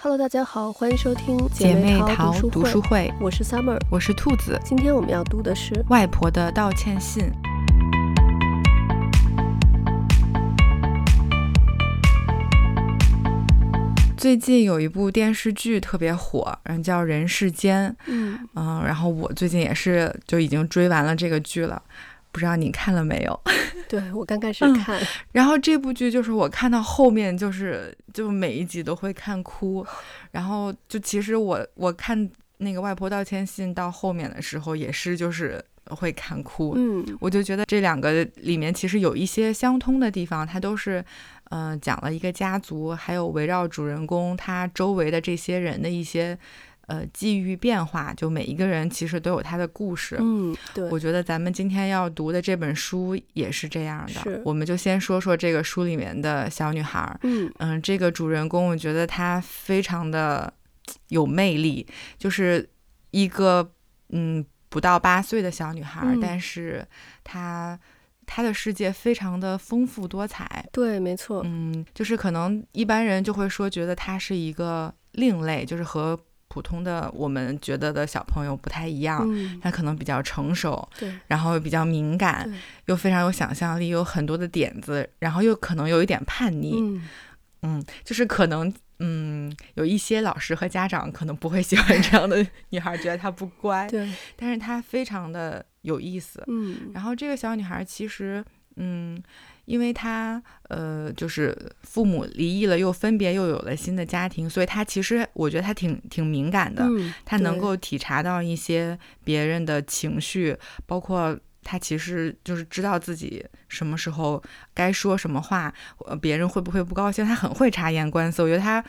Hello，大家好，欢迎收听姐妹淘读读书会。我是 Summer，我是兔子。今天我们要读的是外婆的道歉信。最近有一部电视剧特别火，嗯，叫《人世间》。嗯嗯，然后我最近也是就已经追完了这个剧了。不知道你看了没有？对我刚开始看，然后这部剧就是我看到后面就是就每一集都会看哭，然后就其实我我看那个外婆道歉信到后面的时候也是就是会看哭，嗯，我就觉得这两个里面其实有一些相通的地方，它都是嗯讲了一个家族，还有围绕主人公他周围的这些人的一些。呃，际遇变化，就每一个人其实都有他的故事。嗯，对，我觉得咱们今天要读的这本书也是这样的。是，我们就先说说这个书里面的小女孩。嗯嗯，这个主人公，我觉得她非常的有魅力，就是一个嗯不到八岁的小女孩，但是她她的世界非常的丰富多彩。对，没错。嗯，就是可能一般人就会说，觉得她是一个另类，就是和。普通的我们觉得的小朋友不太一样，他可能比较成熟，对，然后比较敏感，又非常有想象力，有很多的点子，然后又可能有一点叛逆，嗯，就是可能，嗯，有一些老师和家长可能不会喜欢这样的女孩，觉得她不乖，对，但是她非常的有意思，嗯，然后这个小女孩其实，嗯。因为他呃，就是父母离异了，又分别，又有了新的家庭，所以他其实我觉得他挺挺敏感的，他能够体察到一些别人的情绪，包括他其实就是知道自己什么时候该说什么话，呃，别人会不会不高兴，他很会察言观色，我觉得他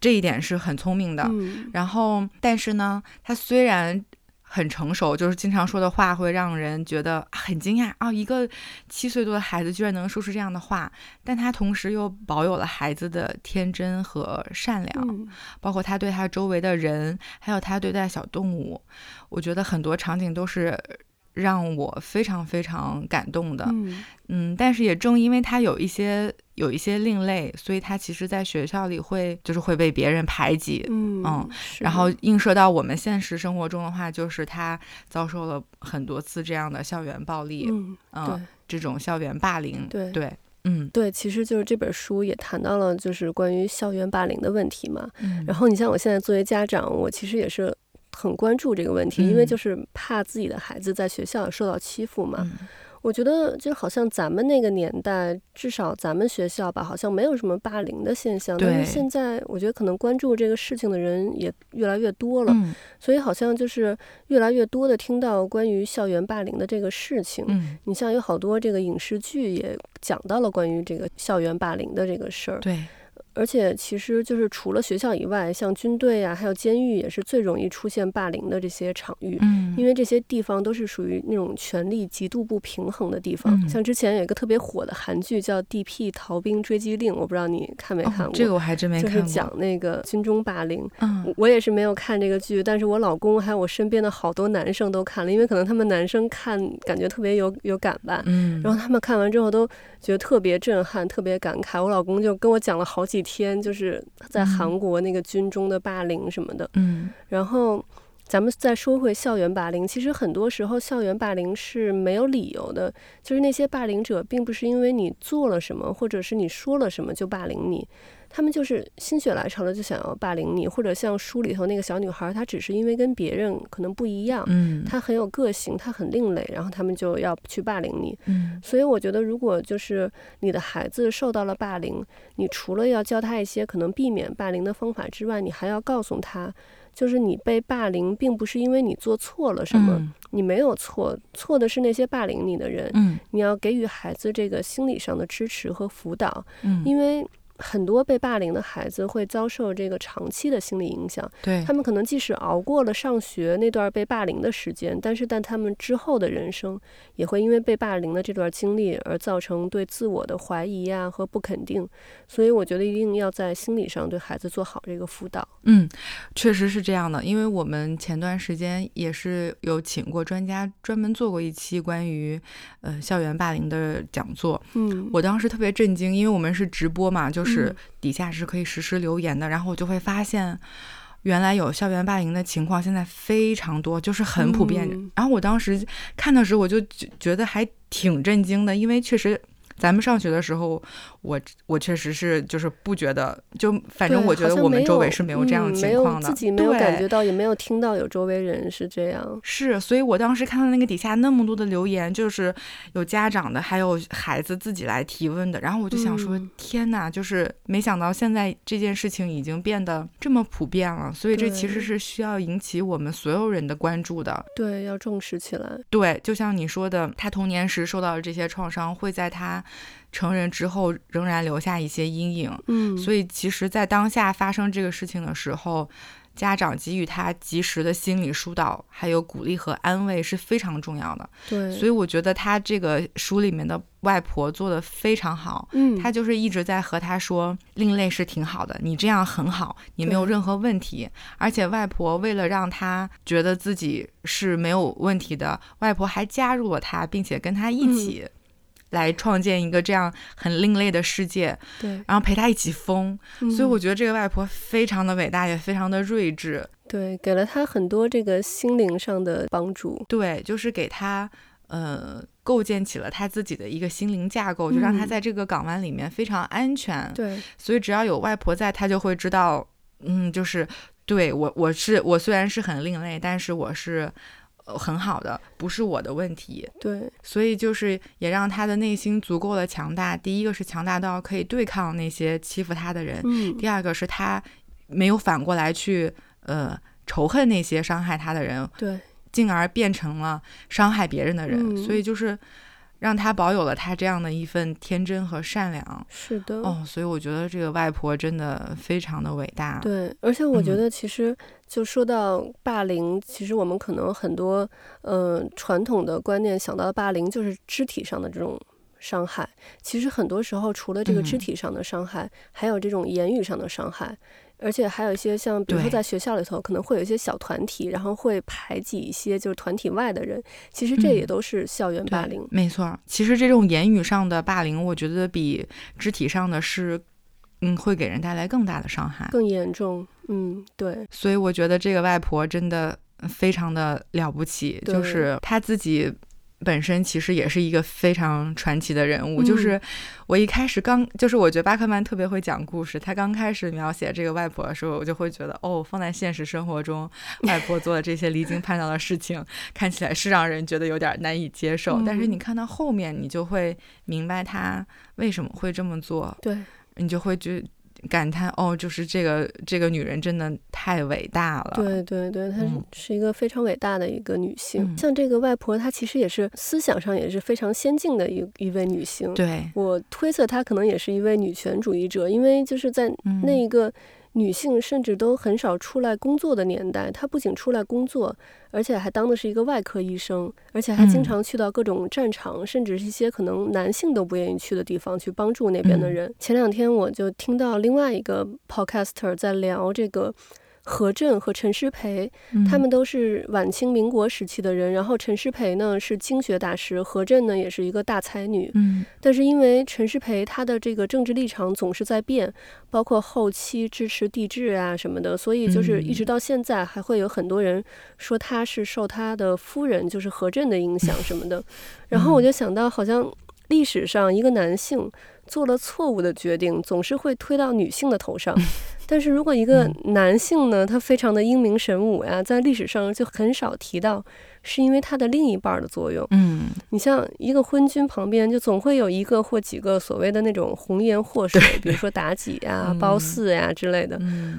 这一点是很聪明的。然后，但是呢，他虽然。很成熟，就是经常说的话会让人觉得很惊讶啊！一个七岁多的孩子居然能说出这样的话，但他同时又保有了孩子的天真和善良，包括他对他周围的人，还有他对待小动物，我觉得很多场景都是。让我非常非常感动的，嗯，但是也正因为他有一些有一些另类，所以他其实在学校里会就是会被别人排挤，嗯，然后映射到我们现实生活中的话，就是他遭受了很多次这样的校园暴力，嗯，这种校园霸凌，对。对，嗯，对，其实就是这本书也谈到了就是关于校园霸凌的问题嘛，嗯，然后你像我现在作为家长，我其实也是。很关注这个问题，因为就是怕自己的孩子在学校受到欺负嘛。我觉得就好像咱们那个年代，至少咱们学校吧，好像没有什么霸凌的现象。但是现在，我觉得可能关注这个事情的人也越来越多了，所以好像就是越来越多的听到关于校园霸凌的这个事情。你像有好多这个影视剧也讲到了关于这个校园霸凌的这个事儿。对。而且其实就是除了学校以外，像军队啊，还有监狱也是最容易出现霸凌的这些场域。嗯，因为这些地方都是属于那种权力极度不平衡的地方。像之前有一个特别火的韩剧叫《D.P. 逃兵追击令》，我不知道你看没看过。这个我还真没看过。就是讲那个军中霸凌。嗯，我也是没有看这个剧，但是我老公还有我身边的好多男生都看了，因为可能他们男生看感觉特别有有感吧。嗯，然后他们看完之后都觉得特别震撼，特别感慨。我老公就跟我讲了好几。天就是在韩国那个军中的霸凌什么的，嗯，然后咱们再说回校园霸凌，其实很多时候校园霸凌是没有理由的，就是那些霸凌者并不是因为你做了什么或者是你说了什么就霸凌你。他们就是心血来潮的就想要霸凌你，或者像书里头那个小女孩，她只是因为跟别人可能不一样，嗯，她很有个性，她很另类，然后他们就要去霸凌你，嗯，所以我觉得如果就是你的孩子受到了霸凌，你除了要教他一些可能避免霸凌的方法之外，你还要告诉他，就是你被霸凌并不是因为你做错了什么，你没有错，错的是那些霸凌你的人，嗯，你要给予孩子这个心理上的支持和辅导，嗯，因为。很多被霸凌的孩子会遭受这个长期的心理影响，对他们可能即使熬过了上学那段被霸凌的时间，但是但他们之后的人生也会因为被霸凌的这段经历而造成对自我的怀疑啊和不肯定，所以我觉得一定要在心理上对孩子做好这个辅导。嗯，确实是这样的，因为我们前段时间也是有请过专家专门做过一期关于呃校园霸凌的讲座，嗯，我当时特别震惊，因为我们是直播嘛，就是。就是底下是可以实时留言的。然后我就会发现，原来有校园霸凌的情况现在非常多，就是很普遍。然后我当时看的时候，我就觉得还挺震惊的，因为确实。咱们上学的时候，我我确实是就是不觉得，就反正我觉得我们周围是没有这样的情况的，自己没有感觉到，也没有听到有周围人是这样。是，所以我当时看到那个底下那么多的留言，就是有家长的，还有孩子自己来提问的，然后我就想说，天哪，就是没想到现在这件事情已经变得这么普遍了，所以这其实是需要引起我们所有人的关注的。对，要重视起来。对，就像你说的，他童年时受到的这些创伤，会在他。成人之后仍然留下一些阴影，嗯，所以其实，在当下发生这个事情的时候，家长给予他及时的心理疏导，还有鼓励和安慰是非常重要的。对，所以我觉得他这个书里面的外婆做的非常好，嗯，他就是一直在和他说，另类是挺好的，你这样很好，你没有任何问题。而且外婆为了让他觉得自己是没有问题的，外婆还加入了他，并且跟他一起。来创建一个这样很另类的世界，对，然后陪他一起疯，所以我觉得这个外婆非常的伟大，也非常的睿智，对，给了他很多这个心灵上的帮助，对，就是给他呃构建起了他自己的一个心灵架构，就让他在这个港湾里面非常安全，对，所以只要有外婆在，他就会知道，嗯，就是对我我是我虽然是很另类，但是我是。很好的，不是我的问题。对，所以就是也让他的内心足够的强大。第一个是强大到可以对抗那些欺负他的人，嗯。第二个是他没有反过来去呃仇恨那些伤害他的人，对，进而变成了伤害别人的人。所以就是。让他保有了他这样的一份天真和善良，是的哦，所以我觉得这个外婆真的非常的伟大。对，而且我觉得其实就说到霸凌，其实我们可能很多嗯传统的观念想到霸凌就是肢体上的这种伤害，其实很多时候除了这个肢体上的伤害，还有这种言语上的伤害。而且还有一些像，比如说在学校里头，可能会有一些小团体，然后会排挤一些就是团体外的人。其实这也都是校园霸凌。没错，其实这种言语上的霸凌，我觉得比肢体上的是，嗯，会给人带来更大的伤害，更严重。嗯，对。所以我觉得这个外婆真的非常的了不起，就是她自己。本身其实也是一个非常传奇的人物，就是我一开始刚就是我觉得巴克曼特别会讲故事，他刚开始描写这个外婆的时候，我就会觉得哦，放在现实生活中，外婆做的这些离经叛道的事情，看起来是让人觉得有点难以接受，但是你看到后面，你就会明白他为什么会这么做，对。你就会觉。感叹哦，就是这个这个女人真的太伟大了。对对对，她是一个非常伟大的一个女性。像这个外婆，她其实也是思想上也是非常先进的一一位女性。对我推测，她可能也是一位女权主义者，因为就是在那一个。女性甚至都很少出来工作的年代，她不仅出来工作，而且还当的是一个外科医生，而且还经常去到各种战场，甚至是一些可能男性都不愿意去的地方去帮助那边的人。前两天我就听到另外一个 podcaster 在聊这个。何震和陈师培，他们都是晚清民国时期的人。然后陈师培呢是经学大师，何震呢也是一个大才女。嗯，但是因为陈师培他的这个政治立场总是在变，包括后期支持帝制啊什么的，所以就是一直到现在还会有很多人说他是受他的夫人就是何震的影响什么的。然后我就想到，好像历史上一个男性做了错误的决定，总是会推到女性的头上。但是如果一个男性呢，他非常的英明神武呀，在历史上就很少提到，是因为他的另一半的作用。嗯，你像一个昏君旁边，就总会有一个或几个所谓的那种红颜祸水，比如说妲己呀、褒姒呀之类的。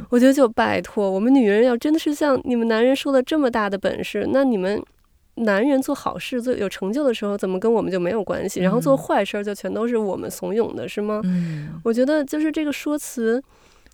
我觉得就拜托，我们女人要真的是像你们男人说的这么大的本事，那你们男人做好事、做有成就的时候，怎么跟我们就没有关系？然后做坏事就全都是我们怂恿的，是吗？嗯，我觉得就是这个说辞。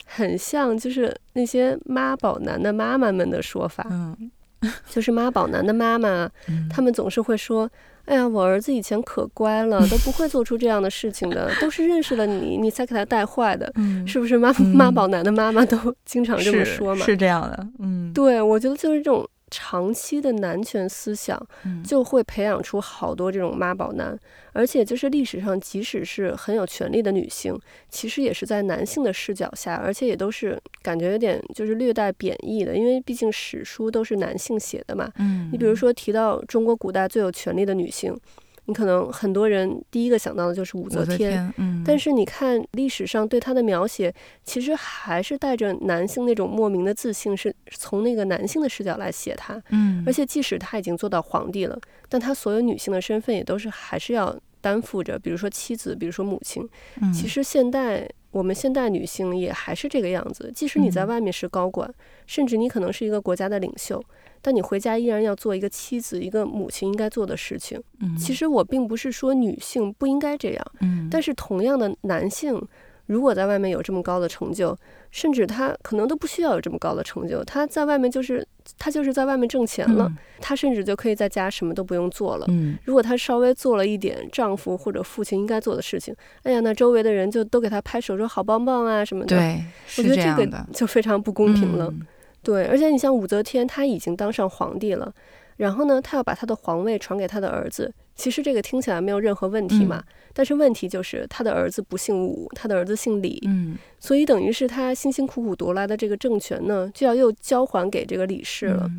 很像，就是那些妈宝男的妈妈们的说法，嗯，就是妈宝男的妈妈，他们总是会说：“哎呀，我儿子以前可乖了，都不会做出这样的事情的，都是认识了你，你才给他带坏的，是不是？”妈妈宝男的妈妈都经常这么说嘛，是这样的，嗯，对，我觉得就是这种长期的男权思想，就会培养出好多这种妈宝男，而且就是历史上，即使是很有权力的女性，其实也是在男性的视角下，而且也都是感觉有点就是略带贬义的，因为毕竟史书都是男性写的嘛。嗯，你比如说提到中国古代最有权力的女性。你可能很多人第一个想到的就是武则天，嗯，但是你看历史上对她的描写，其实还是带着男性那种莫名的自信，是从那个男性的视角来写她，嗯，而且即使她已经做到皇帝了，但她所有女性的身份也都是还是要担负着，比如说妻子，比如说母亲，其实现代我们现代女性也还是这个样子，即使你在外面是高管，甚至你可能是一个国家的领袖。但你回家依然要做一个妻子、一个母亲应该做的事情。嗯，其实我并不是说女性不应该这样。嗯，但是同样的，男性如果在外面有这么高的成就，甚至他可能都不需要有这么高的成就，他在外面就是他就是在外面挣钱了，他甚至就可以在家什么都不用做了。嗯，如果他稍微做了一点丈夫或者父亲应该做的事情，哎呀，那周围的人就都给他拍手说好棒棒啊什么的。对，我觉得这个就非常不公平了。对，而且你像武则天，她已经当上皇帝了，然后呢，她要把她的皇位传给她的儿子。其实这个听起来没有任何问题嘛，但是问题就是她的儿子不姓武，她的儿子姓李，嗯，所以等于是她辛辛苦苦夺来的这个政权呢，就要又交还给这个李氏了。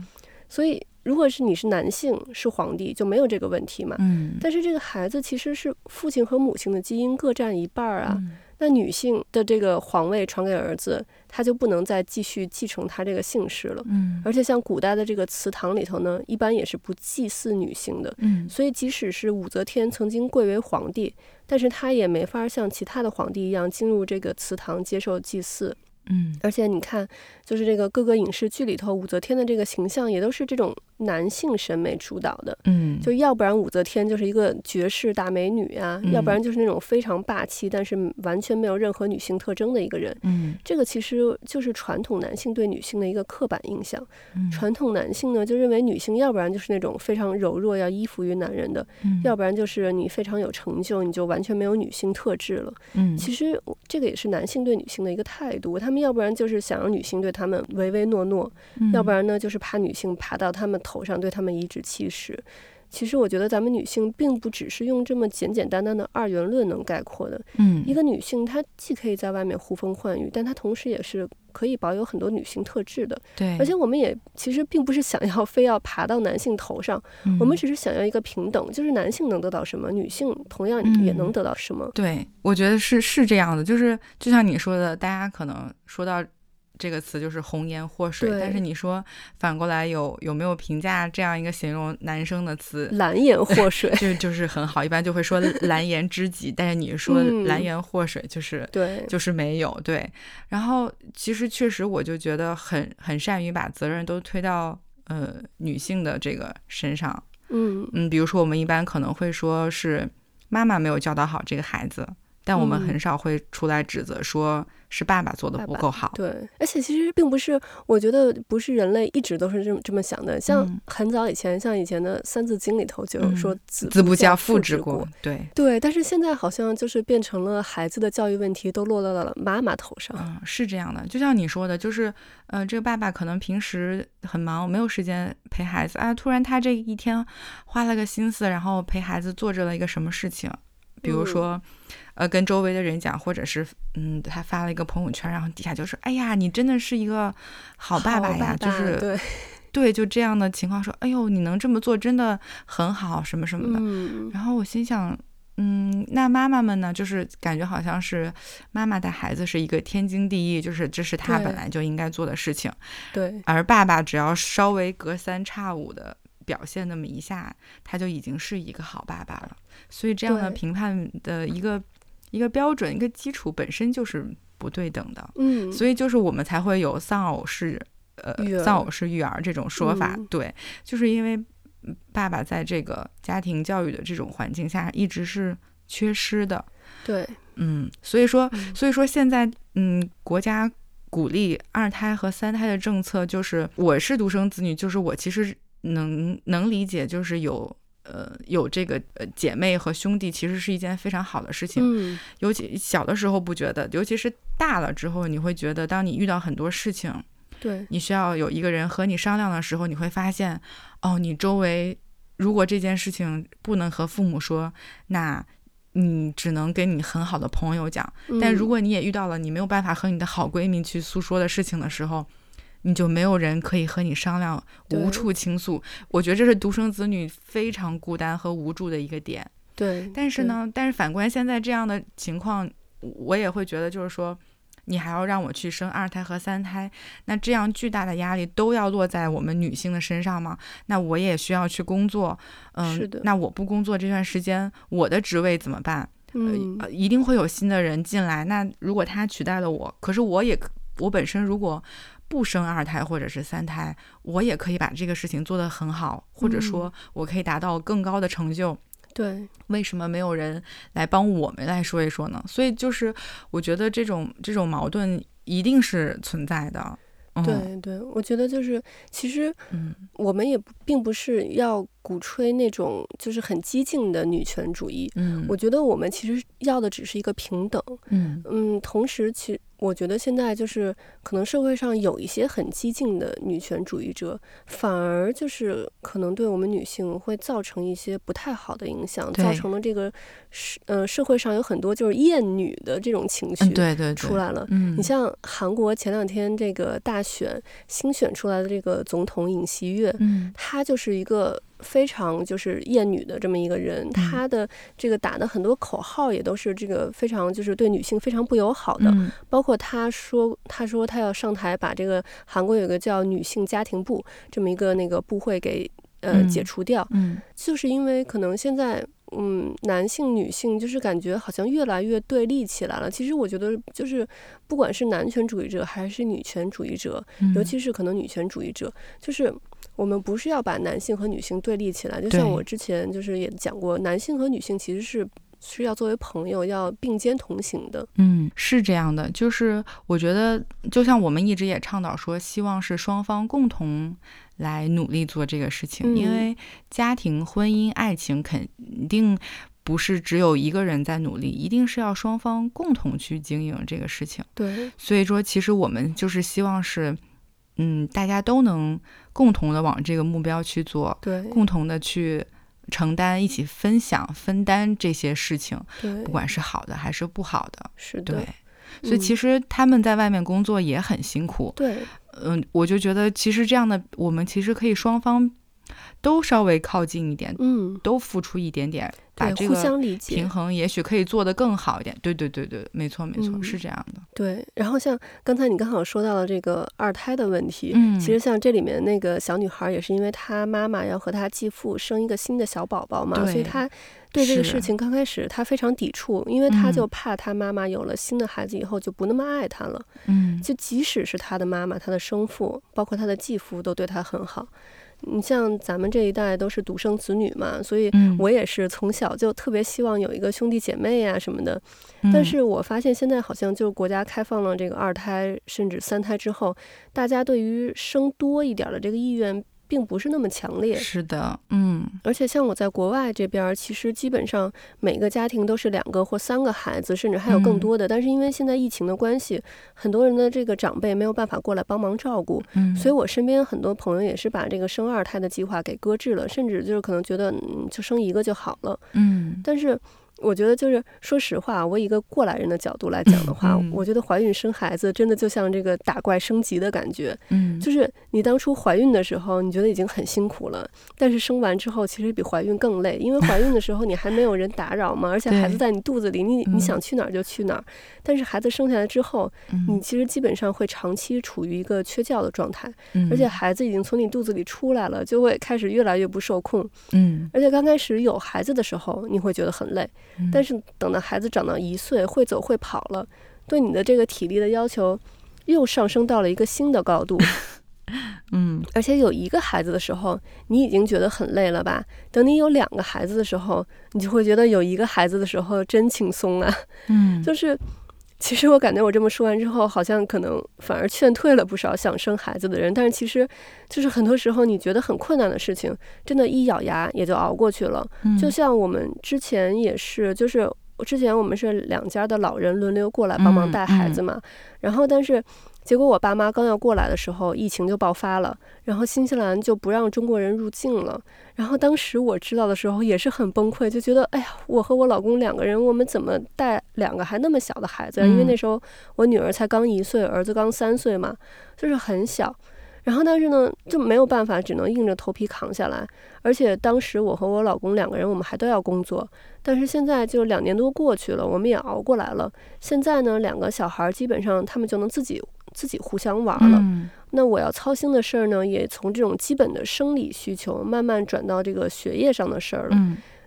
所以，如果是你是男性是皇帝，就没有这个问题嘛。嗯，但是这个孩子其实是父亲和母亲的基因各占一半儿啊。那女性的这个皇位传给儿子，他就不能再继续继承他这个姓氏了。嗯，而且像古代的这个祠堂里头呢，一般也是不祭祀女性的。嗯，所以即使是武则天曾经贵为皇帝，但是她也没法像其他的皇帝一样进入这个祠堂接受祭祀。嗯，而且你看，就是这个各个影视剧里头，武则天的这个形象也都是这种男性审美主导的。嗯，就要不然武则天就是一个绝世大美女啊，要不然就是那种非常霸气，但是完全没有任何女性特征的一个人。嗯，这个其实就是传统男性对女性的一个刻板印象。嗯，传统男性呢就认为女性要不然就是那种非常柔弱要依附于男人的，要不然就是你非常有成就，你就完全没有女性特质了。嗯，其实这个也是男性对女性的一个态度，他们。要不然就是想让女性对他们唯唯诺诺，要不然呢就是怕女性爬到他们头上对他们颐指气使。其实我觉得咱们女性并不只是用这么简简单单的二元论能概括的。嗯，一个女性她既可以在外面呼风唤雨，但她同时也是可以保有很多女性特质的。对，而且我们也其实并不是想要非要爬到男性头上，我们只是想要一个平等，就是男性能得到什么，女性同样也能得到什么。对，我觉得是是这样的，就是就像你说的，大家可能说到。这个词就是红颜祸水，但是你说反过来有有没有评价这样一个形容男生的词？蓝颜祸 水就就是很好，一般就会说 蓝颜知己，但是你说蓝颜祸水就是对，就是没有对。然后其实确实我就觉得很很善于把责任都推到呃女性的这个身上，嗯嗯，比如说我们一般可能会说是妈妈没有教导好这个孩子。但我们很少会出来指责，说是爸爸做的不够好。对，而且其实并不是，我觉得不是人类一直都是这么这么想的。像很早以前，像以前的《三字经》里头就有说“子不教，父之过”。对对，但是现在好像就是变成了孩子的教育问题都落到了妈妈头上。嗯，是这样的。就像你说的，就是呃，这个爸爸可能平时很忙，没有时间陪孩子啊。突然他这一天花了个心思，然后陪孩子做着了一个什么事情。比如说，呃，跟周围的人讲，或者是，嗯，他发了一个朋友圈，然后底下就说：“哎呀，你真的是一个好爸爸呀！”就是对，对，就这样的情况说：“哎呦，你能这么做，真的很好，什么什么的。”然后我心想，嗯，那妈妈们呢？就是感觉好像是妈妈带孩子是一个天经地义，就是这是他本来就应该做的事情。对，而爸爸只要稍微隔三差五的表现那么一下，他就已经是一个好爸爸了。所以这样的评判的一个一个标准、一个基础本身就是不对等的，嗯，所以就是我们才会有丧偶式呃丧偶式育儿这种说法，对，就是因为爸爸在这个家庭教育的这种环境下一直是缺失的，对，嗯，所以说所以说现在嗯国家鼓励二胎和三胎的政策，就是我是独生子女，就是我其实能能理解，就是有。呃，有这个呃姐妹和兄弟，其实是一件非常好的事情。嗯，尤其小的时候不觉得，尤其是大了之后，你会觉得，当你遇到很多事情，对你需要有一个人和你商量的时候，你会发现，哦，你周围如果这件事情不能和父母说，那你只能跟你很好的朋友讲。但如果你也遇到了你没有办法和你的好闺蜜去诉说的事情的时候，你就没有人可以和你商量，无处倾诉。我觉得这是独生子女非常孤单和无助的一个点。对，但是呢，但是反观现在这样的情况，我也会觉得，就是说，你还要让我去生二胎和三胎，那这样巨大的压力都要落在我们女性的身上吗？那我也需要去工作，嗯，是的。那我不工作这段时间，我的职位怎么办？嗯，一定会有新的人进来。那如果他取代了我，可是我也，我本身如果。不生二胎或者是三胎，我也可以把这个事情做得很好，或者说我可以达到更高的成就。对，为什么没有人来帮我们来说一说呢？所以就是我觉得这种这种矛盾一定是存在的。对对，我觉得就是其实，嗯，我们也并不是要鼓吹那种就是很激进的女权主义。嗯，我觉得我们其实要的只是一个平等。嗯嗯，同时其。我觉得现在就是可能社会上有一些很激进的女权主义者，反而就是可能对我们女性会造成一些不太好的影响，造成了这个社呃社会上有很多就是厌女的这种情绪，对对出来了。嗯，你像韩国前两天这个大选新选出来的这个总统尹锡悦，嗯，他就是一个。非常就是厌女的这么一个人，他的这个打的很多口号也都是这个非常就是对女性非常不友好的，包括他说他说他要上台把这个韩国有个叫女性家庭部这么一个那个部会给呃解除掉，嗯，就是因为可能现在嗯男性女性就是感觉好像越来越对立起来了。其实我觉得就是不管是男权主义者还是女权主义者，尤其是可能女权主义者，就是。我们不是要把男性和女性对立起来，就像我之前就是也讲过，男性和女性其实是是要作为朋友要并肩同行的。嗯，是这样的，就是我觉得，就像我们一直也倡导说，希望是双方共同来努力做这个事情，因为家庭、婚姻、爱情肯定不是只有一个人在努力，一定是要双方共同去经营这个事情。对，所以说，其实我们就是希望是。嗯，大家都能共同的往这个目标去做，对，共同的去承担，一起分享、分担这些事情，对，不管是好的还是不好的，是的。对，所以其实他们在外面工作也很辛苦，对，嗯，我就觉得其实这样的，我们其实可以双方。都稍微靠近一点，嗯，都付出一点点，把这个平衡也许可以做得更好一点。对对对对，没错没错，是这样的。对，然后像刚才你刚好说到了这个二胎的问题，嗯，其实像这里面那个小女孩也是因为她妈妈要和她继父生一个新的小宝宝嘛，所以她对这个事情刚开始她非常抵触，因为她就怕她妈妈有了新的孩子以后就不那么爱她了。嗯，就即使是她的妈妈、她的生父，包括她的继父都对她很好。你像咱们这一代都是独生子女嘛，所以我也是从小就特别希望有一个兄弟姐妹呀什么的。但是我发现现在好像就国家开放了这个二胎甚至三胎之后，大家对于生多一点的这个意愿。并不是那么强烈，是的，嗯，而且像我在国外这边，其实基本上每个家庭都是两个或三个孩子，甚至还有更多的。但是因为现在疫情的关系，很多人的这个长辈没有办法过来帮忙照顾，嗯，所以我身边很多朋友也是把这个生二胎的计划给搁置了，甚至就是可能觉得嗯，就生一个就好了，嗯，但是。我觉得就是，说实话，我以一个过来人的角度来讲的话，我觉得怀孕生孩子真的就像这个打怪升级的感觉。嗯，就是你当初怀孕的时候，你觉得已经很辛苦了，但是生完之后其实比怀孕更累，因为怀孕的时候你还没有人打扰嘛，而且孩子在你肚子里，你你想去哪儿就去哪儿。但是孩子生下来之后，你其实基本上会长期处于一个缺觉的状态，而且孩子已经从你肚子里出来了，就会开始越来越不受控。嗯，而且刚开始有孩子的时候，你会觉得很累。但是等到孩子长到一岁，会走会跑了，对你的这个体力的要求又上升到了一个新的高度。嗯，而且有一个孩子的时候，你已经觉得很累了吧？等你有两个孩子的时候，你就会觉得有一个孩子的时候真轻松啊。嗯，就是。其实我感觉我这么说完之后，好像可能反而劝退了不少想生孩子的人。但是其实，就是很多时候你觉得很困难的事情，真的，一咬牙也就熬过去了。就像我们之前也是，就是之前我们是两家的老人轮流过来帮忙带孩子嘛。然后，但是结果我爸妈刚要过来的时候，疫情就爆发了，然后新西兰就不让中国人入境了。然后当时我知道的时候也是很崩溃，就觉得哎呀，我和我老公两个人，我们怎么带两个还那么小的孩子？因为那时候我女儿才刚一岁，儿子刚三岁嘛，就是很小。然后，但是呢，就没有办法，只能硬着头皮扛下来。而且当时我和我老公两个人，我们还都要工作。但是现在就两年多过去了，我们也熬过来了。现在呢，两个小孩基本上他们就能自己自己互相玩了。那我要操心的事儿呢，也从这种基本的生理需求慢慢转到这个学业上的事儿了。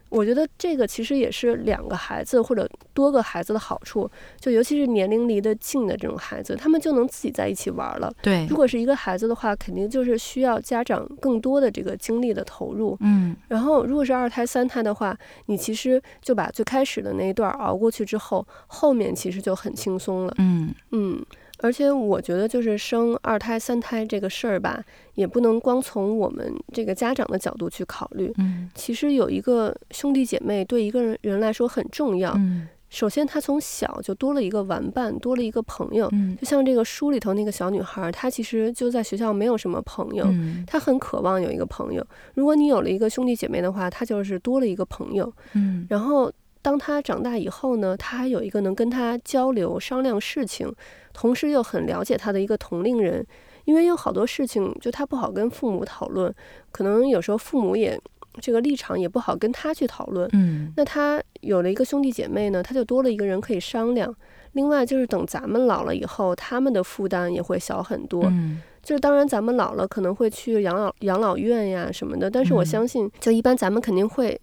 我觉得这个其实也是两个孩子或者多个孩子的好处，就尤其是年龄离得近的这种孩子，他们就能自己在一起玩了。对，如果是一个孩子的话，肯定就是需要家长更多的这个精力的投入。嗯，然后如果是二胎、三胎的话，你其实就把最开始的那一段熬过去之后，后面其实就很轻松了。嗯嗯。而且我觉得，就是生二胎、三胎这个事儿吧，也不能光从我们这个家长的角度去考虑。嗯，其实有一个兄弟姐妹对一个人人来说很重要。嗯，首先他从小就多了一个玩伴，多了一个朋友。嗯，就像这个书里头那个小女孩，她其实就在学校没有什么朋友，她很渴望有一个朋友。如果你有了一个兄弟姐妹的话，她就是多了一个朋友。嗯，然后。当他长大以后呢，他还有一个能跟他交流、商量事情，同时又很了解他的一个同龄人。因为有好多事情，就他不好跟父母讨论，可能有时候父母也这个立场也不好跟他去讨论。嗯，那他有了一个兄弟姐妹呢，他就多了一个人可以商量。另外就是等咱们老了以后，他们的负担也会小很多。嗯，就是当然咱们老了可能会去养老养老院呀什么的，但是我相信，就一般咱们肯定会。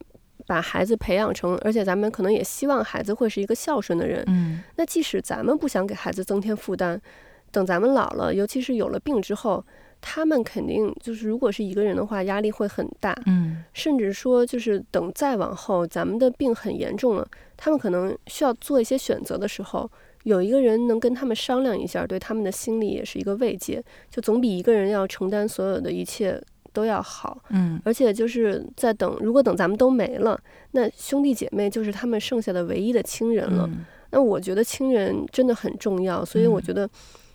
把孩子培养成，而且咱们可能也希望孩子会是一个孝顺的人。嗯，那即使咱们不想给孩子增添负担，等咱们老了，尤其是有了病之后，他们肯定就是如果是一个人的话，压力会很大。嗯，甚至说就是等再往后，咱们的病很严重了，他们可能需要做一些选择的时候，有一个人能跟他们商量一下，对他们的心理也是一个慰藉，就总比一个人要承担所有的一切。都要好，嗯，而且就是在等，如果等咱们都没了，那兄弟姐妹就是他们剩下的唯一的亲人了。那我觉得亲人真的很重要，所以我觉得，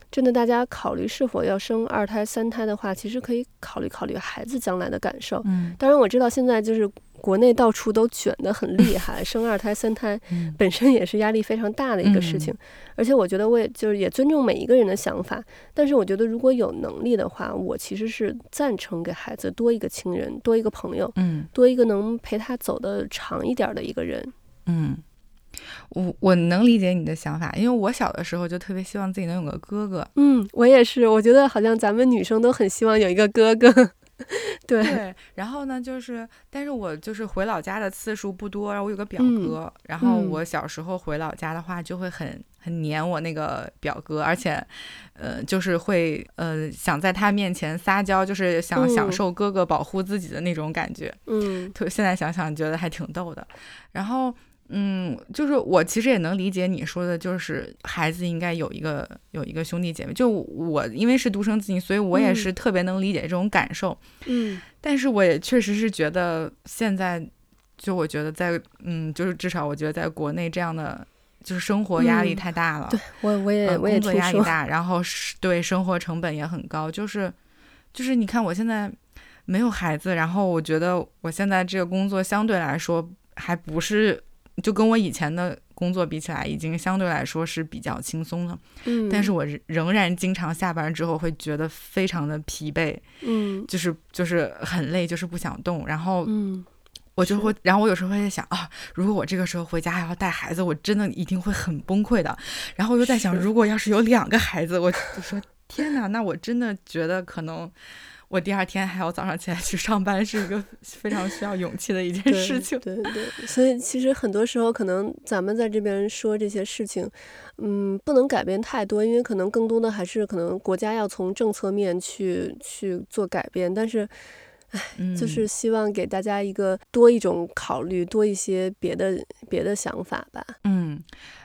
真的大家考虑是否要生二胎、三胎的话，其实可以考虑考虑孩子将来的感受。嗯，当然我知道现在就是。国内到处都卷得很厉害，生二胎、三胎本身也是压力非常大的一个事情。而且我觉得，我也就是也尊重每一个人的想法。但是我觉得，如果有能力的话，我其实是赞成给孩子多一个亲人，多一个朋友，嗯，多一个能陪他走得长一点的一个人。嗯，我我能理解你的想法，因为我小的时候就特别希望自己能有个哥哥。嗯，我也是。我觉得好像咱们女生都很希望有一个哥哥。对，然后呢，就是，但是我就是回老家的次数不多，然后我有个表哥，然后我小时候回老家的话，就会很很黏我那个表哥，而且，呃，就是会呃想在他面前撒娇，就是想享受哥哥保护自己的那种感觉，嗯，特现在想想觉得还挺逗的，然后。嗯，就是我其实也能理解你说的，就是孩子应该有一个有一个兄弟姐妹。就我因为是独生子女，所以我也是特别能理解这种感受。嗯，但是我也确实是觉得现在，就我觉得在嗯，就是至少我觉得在国内这样的就是生活压力太大了。对我我也我也工作压力大，然后是对生活成本也很高。就是就是你看我现在没有孩子，然后我觉得我现在这个工作相对来说还不是。就跟我以前的工作比起来，已经相对来说是比较轻松了。嗯，但是我仍然经常下班之后会觉得非常的疲惫。嗯，就是就是很累，就是不想动。然后，嗯，我就会，然后我有时候会在想啊，如果我这个时候回家还要带孩子，我真的一定会很崩溃的。然后我又在想，如果要是有两个孩子，我就说天哪，那我真的觉得可能。我第二天还要早上起来去上班，是一个非常需要勇气的一件事情。对对，所以其实很多时候，可能咱们在这边说这些事情，嗯，不能改变太多，因为可能更多的还是可能国家要从政策面去去做改变。但是，唉，就是希望给大家一个多一种考虑，多一些别的别的想法吧。嗯，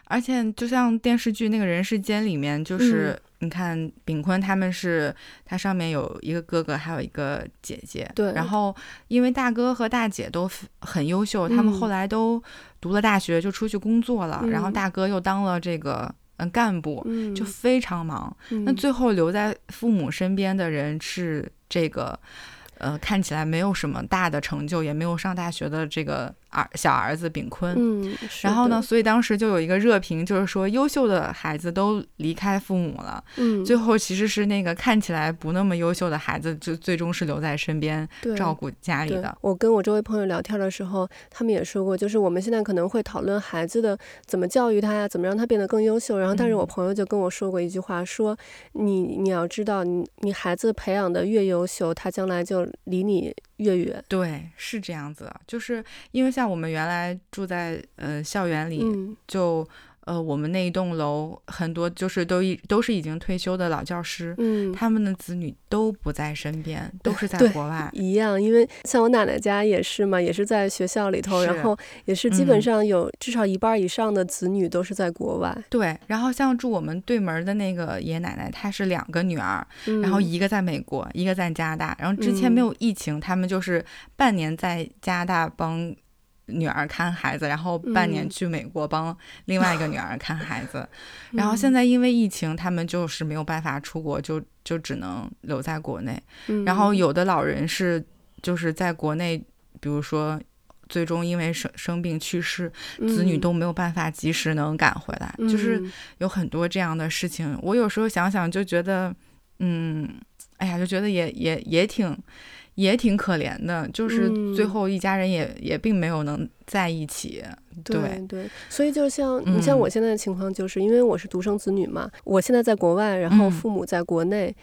而且就像电视剧那个人世间里面，就是。你看，炳坤他们是，他上面有一个哥哥，还有一个姐姐。对。然后，因为大哥和大姐都很优秀，他们后来都读了大学，就出去工作了。然后大哥又当了这个嗯干部，就非常忙。那最后留在父母身边的人是这个。呃，看起来没有什么大的成就，也没有上大学的这个儿小儿子炳坤。嗯，然后呢，所以当时就有一个热评，就是说优秀的孩子都离开父母了。嗯，最后其实是那个看起来不那么优秀的孩子，就最终是留在身边照顾家里的。我跟我周围朋友聊天的时候，他们也说过，就是我们现在可能会讨论孩子的怎么教育他呀，怎么让他变得更优秀。然后，但是我朋友就跟我说过一句话，说你你要知道，你你孩子培养的越优秀，他将来就。离你越远，对，是这样子，就是因为像我们原来住在呃校园里，就。呃，我们那一栋楼很多就是都已都是已经退休的老教师，嗯，他们的子女都不在身边，都是在国外。一样，因为像我奶奶家也是嘛，也是在学校里头，然后也是基本上有至少一半以上的子女都是在国外。对，然后像住我们对门的那个爷爷奶奶，她是两个女儿，然后一个在美国，一个在加拿大。然后之前没有疫情，他们就是半年在加拿大帮。女儿看孩子，然后半年去美国帮另外一个女儿看孩子，然后现在因为疫情，他们就是没有办法出国，就就只能留在国内。然后有的老人是就是在国内，比如说最终因为生生病去世，子女都没有办法及时能赶回来，就是有很多这样的事情。我有时候想想就觉得，嗯，哎呀，就觉得也也也挺。也挺可怜的，就是最后一家人也也并没有能在一起。对对，所以就像你像我现在的情况，就是因为我是独生子女嘛，我现在在国外，然后父母在国内。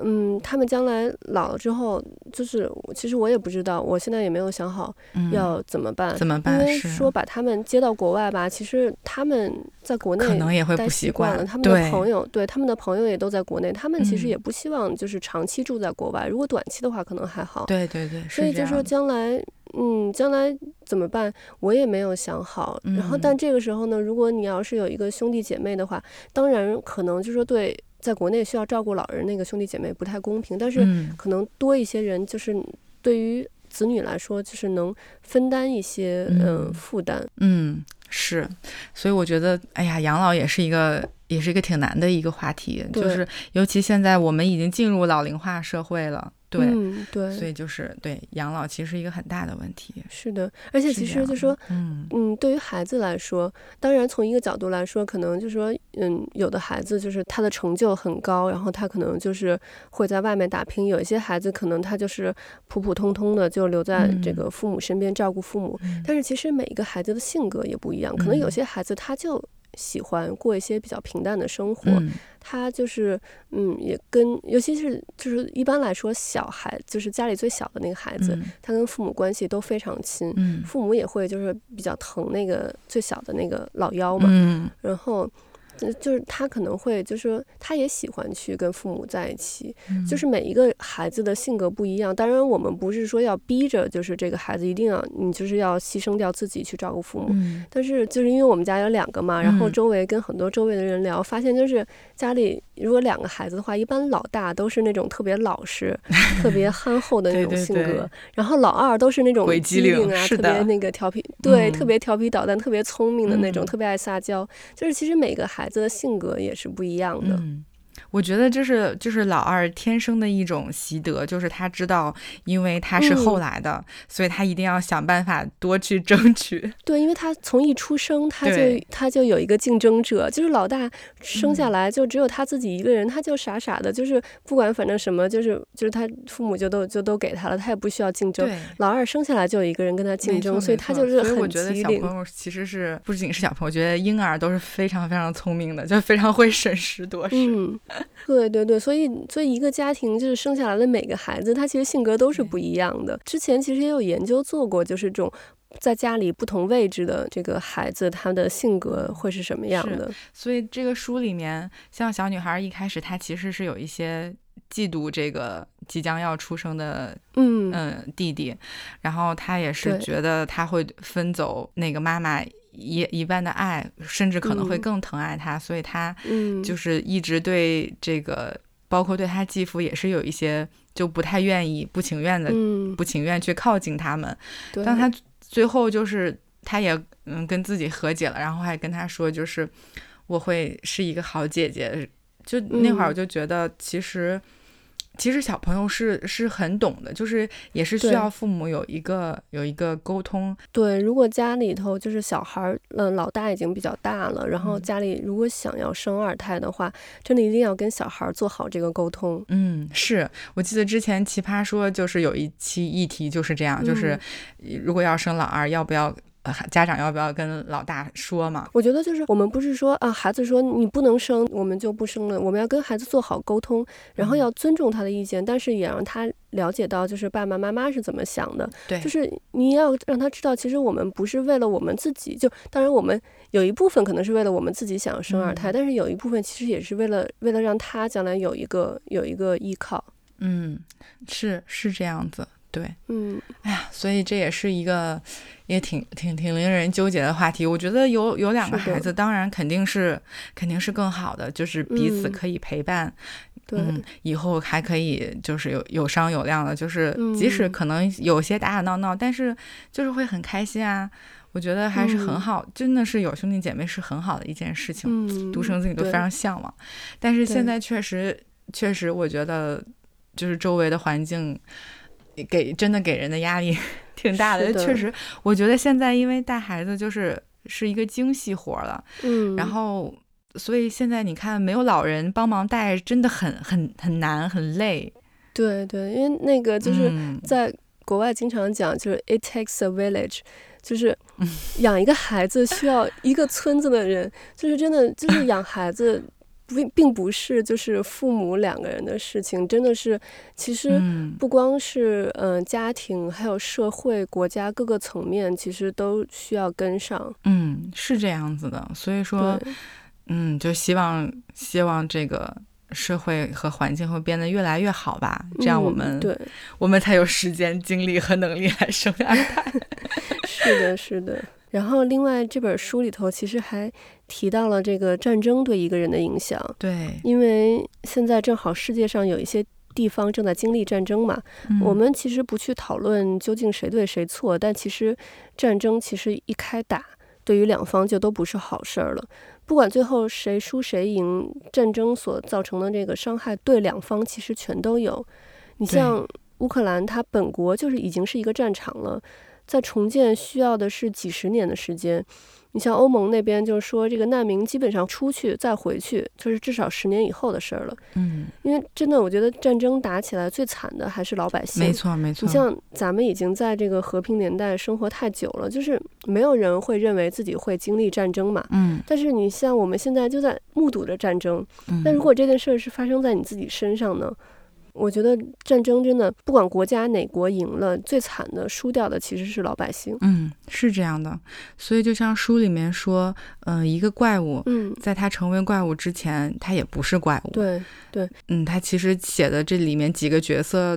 嗯，他们将来老了之后，就是其实我也不知道，我现在也没有想好要怎么办。怎么办？因为说把他们接到国外吧，其实他们在国内可能也会不习惯了。他们的朋友，对他们的朋友也都在国内，他们其实也不希望就是长期住在国外。如果短期的话，可能还好。对对对。所以就说将来，嗯，将来怎么办？我也没有想好。然后，但这个时候呢，如果你要是有一个兄弟姐妹的话，当然可能就说对。在国内需要照顾老人，那个兄弟姐妹不太公平，但是可能多一些人，就是对于子女来说，就是能分担一些嗯负担。嗯，是，所以我觉得，哎呀，养老也是一个，也是一个挺难的一个话题，就是尤其现在我们已经进入老龄化社会了。对对，所以就是对养老其实是一个很大的问题。是的，而且其实就说，嗯嗯，对于孩子来说，当然从一个角度来说，可能就是说，嗯，有的孩子就是他的成就很高，然后他可能就是会在外面打拼；有一些孩子可能他就是普普通通的就留在这个父母身边照顾父母。但是其实每一个孩子的性格也不一样，可能有些孩子他就。喜欢过一些比较平淡的生活，他就是，嗯，也跟，尤其是就是一般来说，小孩就是家里最小的那个孩子，他跟父母关系都非常亲，父母也会就是比较疼那个最小的那个老幺嘛，然后。就是他可能会，就是说他也喜欢去跟父母在一起。就是每一个孩子的性格不一样，当然我们不是说要逼着，就是这个孩子一定要你就是要牺牲掉自己去照顾父母。但是就是因为我们家有两个嘛，然后周围跟很多周围的人聊，发现就是家里如果两个孩子的话，一般老大都是那种特别老实、特别憨厚的 那种性格，然后老二都是那种机灵啊，特别那个调皮，对，特别调皮捣蛋、特别聪明的那种，特别爱撒娇。就是其实每个孩孩子。的性格也是不一样的。我觉得就是就是老二天生的一种习得，就是他知道，因为他是后来的，所以他一定要想办法多去争取。对，因为他从一出生他就他就有一个竞争者，就是老大生下来就只有他自己一个人，他就傻傻的，就是不管反正什么，就是就是他父母就都就都给他了，他也不需要竞争。老二生下来就有一个人跟他竞争，所以他就是很所以我觉得小朋友其实是不仅是小朋友，我觉得婴儿都是非常非常聪明的，就非常会审时度势。嗯。对对对，所以所以一个家庭就是生下来的每个孩子，他其实性格都是不一样的。之前其实也有研究做过，就是这种在家里不同位置的这个孩子，他的性格会是什么样的。所以这个书里面，像小女孩一开始，她其实是有一些嫉妒这个即将要出生的嗯嗯弟弟，然后她也是觉得他会分走那个妈妈。一一半的爱，甚至可能会更疼爱他，所以他就是一直对这个，包括对他继父也是有一些就不太愿意、不情愿的，不情愿去靠近他们。当他最后就是他也嗯跟自己和解了，然后还跟他说，就是我会是一个好姐姐。就那会儿，我就觉得其实。其实小朋友是是很懂的，就是也是需要父母有一个有一个沟通。对，如果家里头就是小孩儿，嗯，老大已经比较大了，然后家里如果想要生二胎的话，真的一定要跟小孩做好这个沟通。嗯，是我记得之前奇葩说就是有一期议题就是这样，就是如果要生老二，要不要？家长要不要跟老大说嘛？我觉得就是我们不是说啊，孩子说你不能生，我们就不生了。我们要跟孩子做好沟通，然后要尊重他的意见，但是也让他了解到就是爸爸妈妈是怎么想的。对，就是你要让他知道，其实我们不是为了我们自己，就当然我们有一部分可能是为了我们自己想要生二胎，但是有一部分其实也是为了为了让他将来有一个有一个依靠。嗯，是是这样子。对，嗯，哎呀，所以这也是一个也挺挺挺令人纠结的话题。我觉得有有两个孩子，当然肯定是肯定是更好的，就是彼此可以陪伴，嗯，以后还可以就是有有商有量的，就是即使可能有些打打闹闹，但是就是会很开心啊。我觉得还是很好，真的是有兄弟姐妹是很好的一件事情，独生子女都非常向往。但是现在确实确实，我觉得就是周围的环境。给真的给人的压力 挺大的，确实，我觉得现在因为带孩子就是是一个精细活了，嗯，然后所以现在你看没有老人帮忙带，真的很很很难很累。对对，因为那个就是在国外经常讲，就是 it takes a village，就是养一个孩子需要一个村子的人，就是真的就是养孩子。并并不是就是父母两个人的事情，真的是，其实不光是嗯家庭，还有社会、国家各个层面，其实都需要跟上。嗯，是这样子的，所以说，嗯，就希望希望这个社会和环境会变得越来越好吧，这样我们对，我们才有时间、精力和能力来生二胎。是的，是的。然后，另外这本书里头其实还提到了这个战争对一个人的影响。对，因为现在正好世界上有一些地方正在经历战争嘛。我们其实不去讨论究竟谁对谁错，但其实战争其实一开打，对于两方就都不是好事儿了。不管最后谁输谁赢，战争所造成的这个伤害对两方其实全都有。你像乌克兰，它本国就是已经是一个战场了。在重建需要的是几十年的时间，你像欧盟那边就是说，这个难民基本上出去再回去，就是至少十年以后的事儿了。嗯，因为真的，我觉得战争打起来最惨的还是老百姓。没错，没错。你像咱们已经在这个和平年代生活太久了，就是没有人会认为自己会经历战争嘛。嗯。但是你像我们现在就在目睹着战争，那如果这件事儿是发生在你自己身上呢？我觉得战争真的不管国家哪国赢了，最惨的输掉的其实是老百姓。嗯，是这样的。所以就像书里面说，嗯，一个怪物，嗯，在他成为怪物之前，他也不是怪物。对对，嗯，他其实写的这里面几个角色，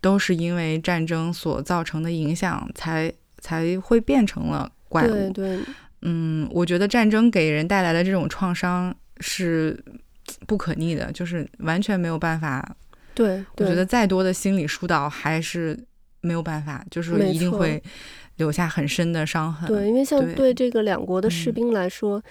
都是因为战争所造成的影响，才才会变成了怪物。对对，嗯，我觉得战争给人带来的这种创伤是不可逆的，就是完全没有办法。对，我觉得再多的心理疏导还是没有办法，就是一定会留下很深的伤痕。对，因为像对这个两国的士兵来说，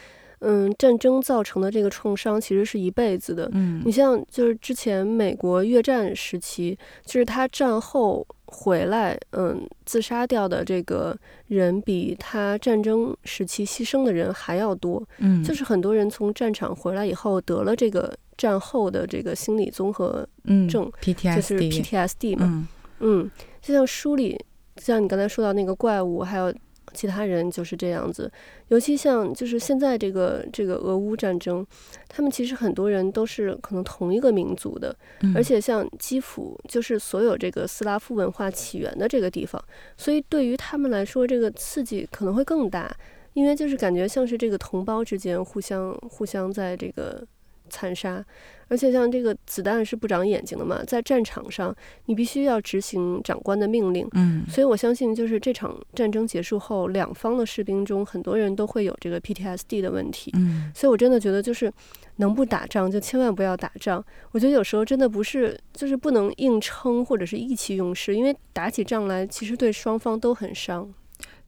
嗯，战争造成的这个创伤其实是一辈子的。嗯，你像就是之前美国越战时期，就是他战后回来，嗯，自杀掉的这个人比他战争时期牺牲的人还要多。嗯，就是很多人从战场回来以后得了这个。战后的这个心理综合症，PTSD，就是 PTSD 嘛，嗯，就像书里，像你刚才说到那个怪物，还有其他人就是这样子。尤其像就是现在这个这个俄乌战争，他们其实很多人都是可能同一个民族的，而且像基辅就是所有这个斯拉夫文化起源的这个地方，所以对于他们来说，这个刺激可能会更大，因为就是感觉像是这个同胞之间互相互相在这个。残杀，而且像这个子弹是不长眼睛的嘛，在战场上你必须要执行长官的命令，嗯，所以我相信就是这场战争结束后，两方的士兵中很多人都会有这个 PTSD 的问题，嗯，所以我真的觉得就是能不打仗就千万不要打仗。我觉得有时候真的不是就是不能硬撑或者是意气用事，因为打起仗来其实对双方都很伤。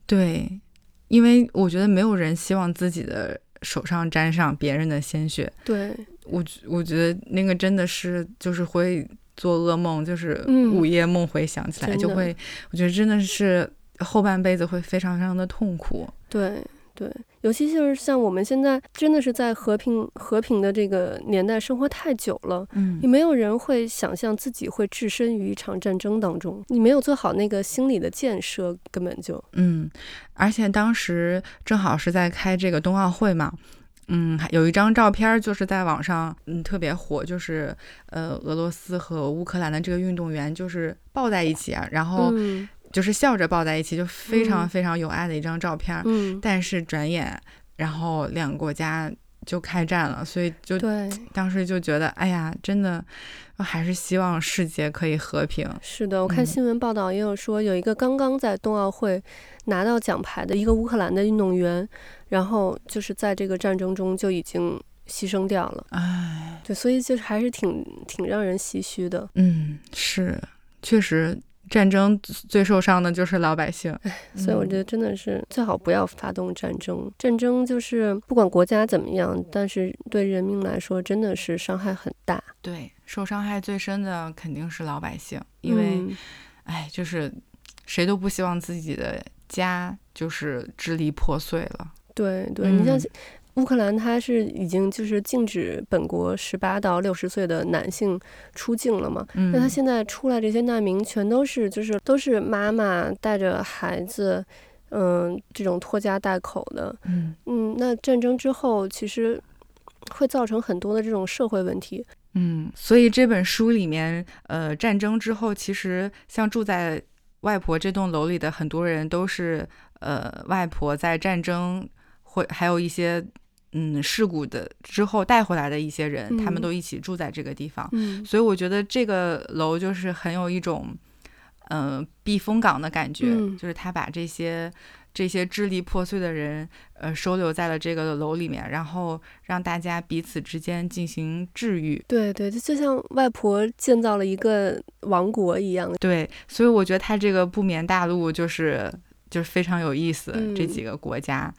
对，因为我觉得没有人希望自己的。手上沾上别人的鲜血。对，我我觉得那个真的是就是会做噩梦，就是午夜梦回想起来就会，我觉得真的是后半辈子会非常非常的痛苦。对。对，尤其就是像我们现在真的是在和平和平的这个年代生活太久了，嗯，也没有人会想象自己会置身于一场战争当中，你没有做好那个心理的建设，根本就，嗯，而且当时正好是在开这个冬奥会嘛，嗯，有一张照片就是在网上，嗯，特别火，就是呃，俄罗斯和乌克兰的这个运动员就是抱在一起啊，然后。就是笑着抱在一起，就非常非常有爱的一张照片。嗯，但是转眼，然后两个国家就开战了，所以就对，当时就觉得，哎呀，真的，还是希望世界可以和平。是的，我看新闻报道也有说，有一个刚刚在冬奥会拿到奖牌的一个乌克兰的运动员，然后就是在这个战争中就已经牺牲掉了。哎，对，所以就是还是挺挺让人唏嘘的。嗯，是，确实。战争最受伤的就是老百姓，所以我觉得真的是最好不要发动战争。战争就是不管国家怎么样，但是对人民来说真的是伤害很大。对，受伤害最深的肯定是老百姓，因为，哎，就是谁都不希望自己的家就是支离破碎了。对对，你像。乌克兰它是已经就是禁止本国十八到六十岁的男性出境了嘛？那他现在出来这些难民全都是就是都是妈妈带着孩子，嗯，这种拖家带口的。嗯嗯，那战争之后其实会造成很多的这种社会问题。嗯，所以这本书里面，呃，战争之后其实像住在外婆这栋楼里的很多人都是呃外婆在战争会还有一些。嗯，事故的之后带回来的一些人，他们都一起住在这个地方，所以我觉得这个楼就是很有一种，嗯，避风港的感觉，就是他把这些这些支离破碎的人，呃，收留在了这个楼里面，然后让大家彼此之间进行治愈。对对，就就像外婆建造了一个王国一样。对，所以我觉得他这个不眠大陆就是就是非常有意思，这几个国家。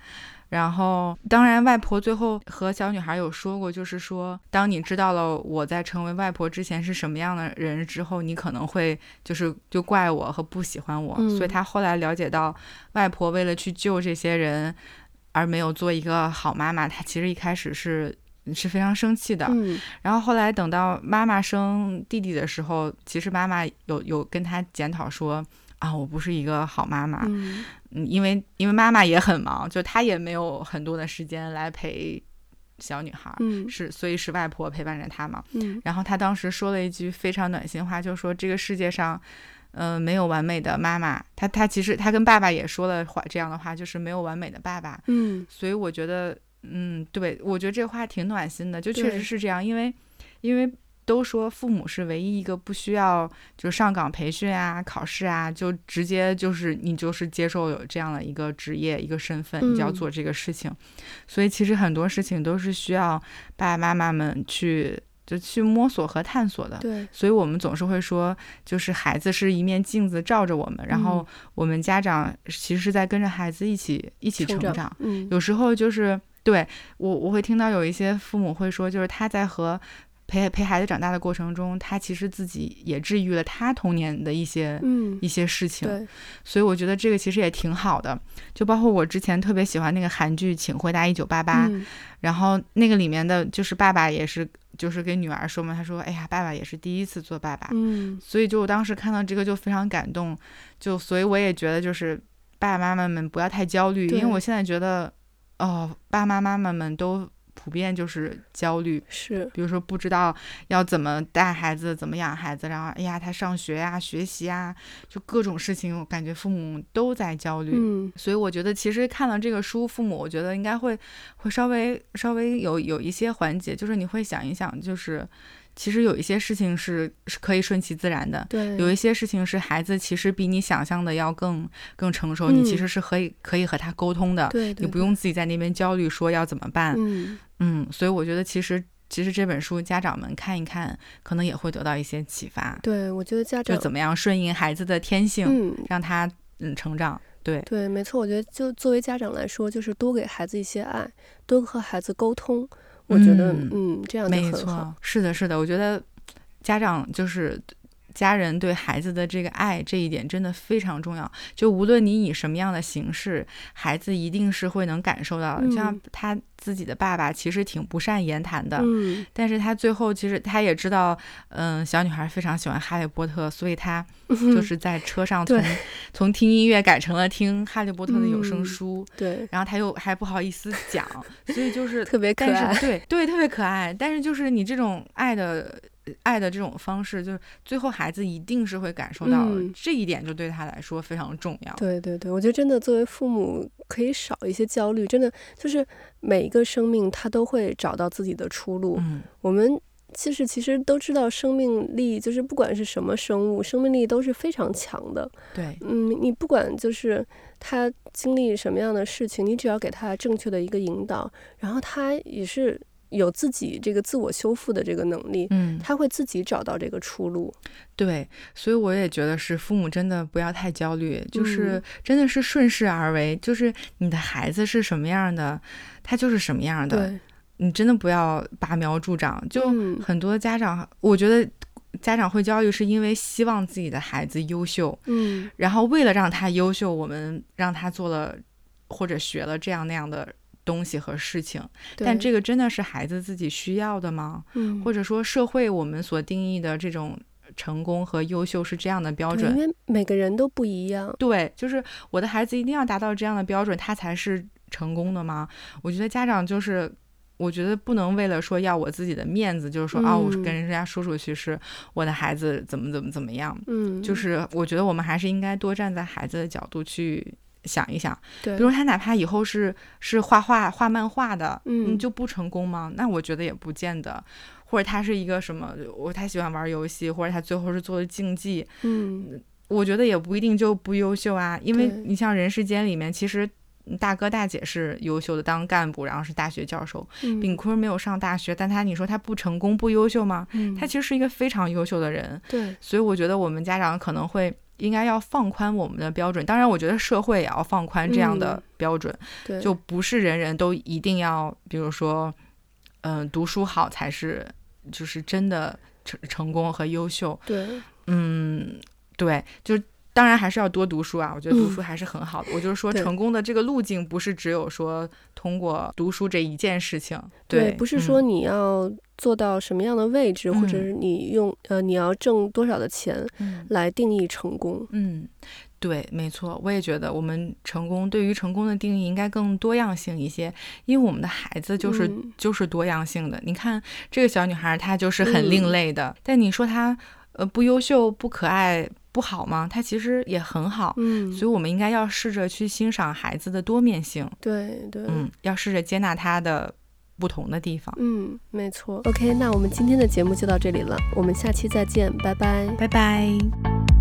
然后，当然，外婆最后和小女孩有说过，就是说，当你知道了我在成为外婆之前是什么样的人之后，你可能会就是就怪我和不喜欢我。所以她后来了解到，外婆为了去救这些人，而没有做一个好妈妈，她其实一开始是是非常生气的。然后后来等到妈妈生弟弟的时候，其实妈妈有有跟她检讨说。啊，我不是一个好妈妈，嗯，因为因为妈妈也很忙，就她也没有很多的时间来陪小女孩，嗯，是所以是外婆陪伴着她嘛，嗯，然后她当时说了一句非常暖心话，就说这个世界上，嗯，没有完美的妈妈，她她其实她跟爸爸也说了话这样的话，就是没有完美的爸爸，嗯，所以我觉得，嗯，对我觉得这话挺暖心的，就确实是这样，因为因为。都说父母是唯一一个不需要就上岗培训啊、考试啊，就直接就是你就是接受有这样的一个职业、一个身份，你就要做这个事情。所以其实很多事情都是需要爸爸妈妈们去就去摸索和探索的。对，所以我们总是会说，就是孩子是一面镜子照着我们，然后我们家长其实是在跟着孩子一起一起成长。嗯，有时候就是对我我会听到有一些父母会说，就是他在和。陪陪孩子长大的过程中，他其实自己也治愈了他童年的一些嗯一些事情，对，所以我觉得这个其实也挺好的。就包括我之前特别喜欢那个韩剧《请回答一九八八》，然后那个里面的就是爸爸也是就是给女儿说嘛，他说：“哎呀，爸爸也是第一次做爸爸。”嗯，所以就我当时看到这个就非常感动，就所以我也觉得就是爸爸妈妈们不要太焦虑，因为我现在觉得哦，爸爸妈妈们都。普遍就是焦虑，是，比如说不知道要怎么带孩子，怎么养孩子，然后哎呀，他上学呀、学习啊，就各种事情，我感觉父母都在焦虑。嗯，所以我觉得其实看了这个书，父母我觉得应该会会稍微稍微有有一些缓解，就是你会想一想，就是。其实有一些事情是是可以顺其自然的，对，有一些事情是孩子其实比你想象的要更更成熟，你其实是可以可以和他沟通的，对，你不用自己在那边焦虑说要怎么办，嗯嗯，所以我觉得其实其实这本书家长们看一看，可能也会得到一些启发。对，我觉得家长就怎么样顺应孩子的天性，让他嗯成长。对对，没错。我觉得就作为家长来说，就是多给孩子一些爱，多和孩子沟通。我觉得，嗯，这样就很好。是的，是的。我觉得家长就是。家人对孩子的这个爱，这一点真的非常重要。就无论你以什么样的形式，孩子一定是会能感受到。像他自己的爸爸，其实挺不善言谈的，嗯，但是他最后其实他也知道，嗯，小女孩非常喜欢哈利波特，所以他 就是在车上从从听音乐改成了听哈利波特的有声书，对，然后他又还不好意思讲，所以就是特别可爱，对对，特别可爱。但是就是你这种爱的。爱的这种方式，就是最后孩子一定是会感受到这一点，就对他来说非常重要。对对对，我觉得真的作为父母可以少一些焦虑，真的就是每一个生命他都会找到自己的出路。嗯，我们其实其实都知道，生命力就是不管是什么生物，生命力都是非常强的。对，嗯，你不管就是他经历什么样的事情，你只要给他正确的一个引导，然后他也是。有自己这个自我修复的这个能力，嗯，他会自己找到这个出路。对，所以我也觉得是父母真的不要太焦虑，就是真的是顺势而为，就是你的孩子是什么样的，他就是什么样的。你真的不要拔苗助长。就很多家长，我觉得家长会焦虑，是因为希望自己的孩子优秀，嗯，然后为了让他优秀，我们让他做了或者学了这样那样的。东西和事情，但这个真的是孩子自己需要的吗？嗯，或者说社会我们所定义的这种成功和优秀是这样的标准？因为每个人都不一样。对，就是我的孩子一定要达到这样的标准，他才是成功的吗？我觉得家长就是，我觉得不能为了说要我自己的面子，就是说啊，我跟人家说出去是我的孩子怎么怎么怎么样。嗯，就是我觉得我们还是应该多站在孩子的角度去。想一想，对，比如他哪怕以后是是画画画漫画的，嗯，就不成功吗？那我觉得也不见得。或者他是一个什么，我他喜欢玩游戏，或者他最后是做的竞技，嗯，我觉得也不一定就不优秀啊。因为你像人世间里面，其实大哥大姐是优秀的，当干部，然后是大学教授。炳坤没有上大学，但他你说他不成功不优秀吗？他其实是一个非常优秀的人。对，所以我觉得我们家长可能会。应该要放宽我们的标准，当然，我觉得社会也要放宽这样的标准，就不是人人都一定要，比如说，嗯，读书好才是，就是真的成成功和优秀。对，嗯，对，就当然还是要多读书啊，我觉得读书还是很好的。我就是说，成功的这个路径不是只有说通过读书这一件事情，对，不是说你要。做到什么样的位置，或者是你用呃，你要挣多少的钱来定义成功？嗯，对，没错，我也觉得我们成功对于成功的定义应该更多样性一些，因为我们的孩子就是就是多样性的。你看这个小女孩，她就是很另类的，但你说她呃不优秀、不可爱、不好吗？它其实也很好。嗯，所以我们应该要试着去欣赏孩子的多面性。对对，嗯，要试着接纳他的。不同的地方，嗯，没错。OK，那我们今天的节目就到这里了，我们下期再见，拜拜，拜拜。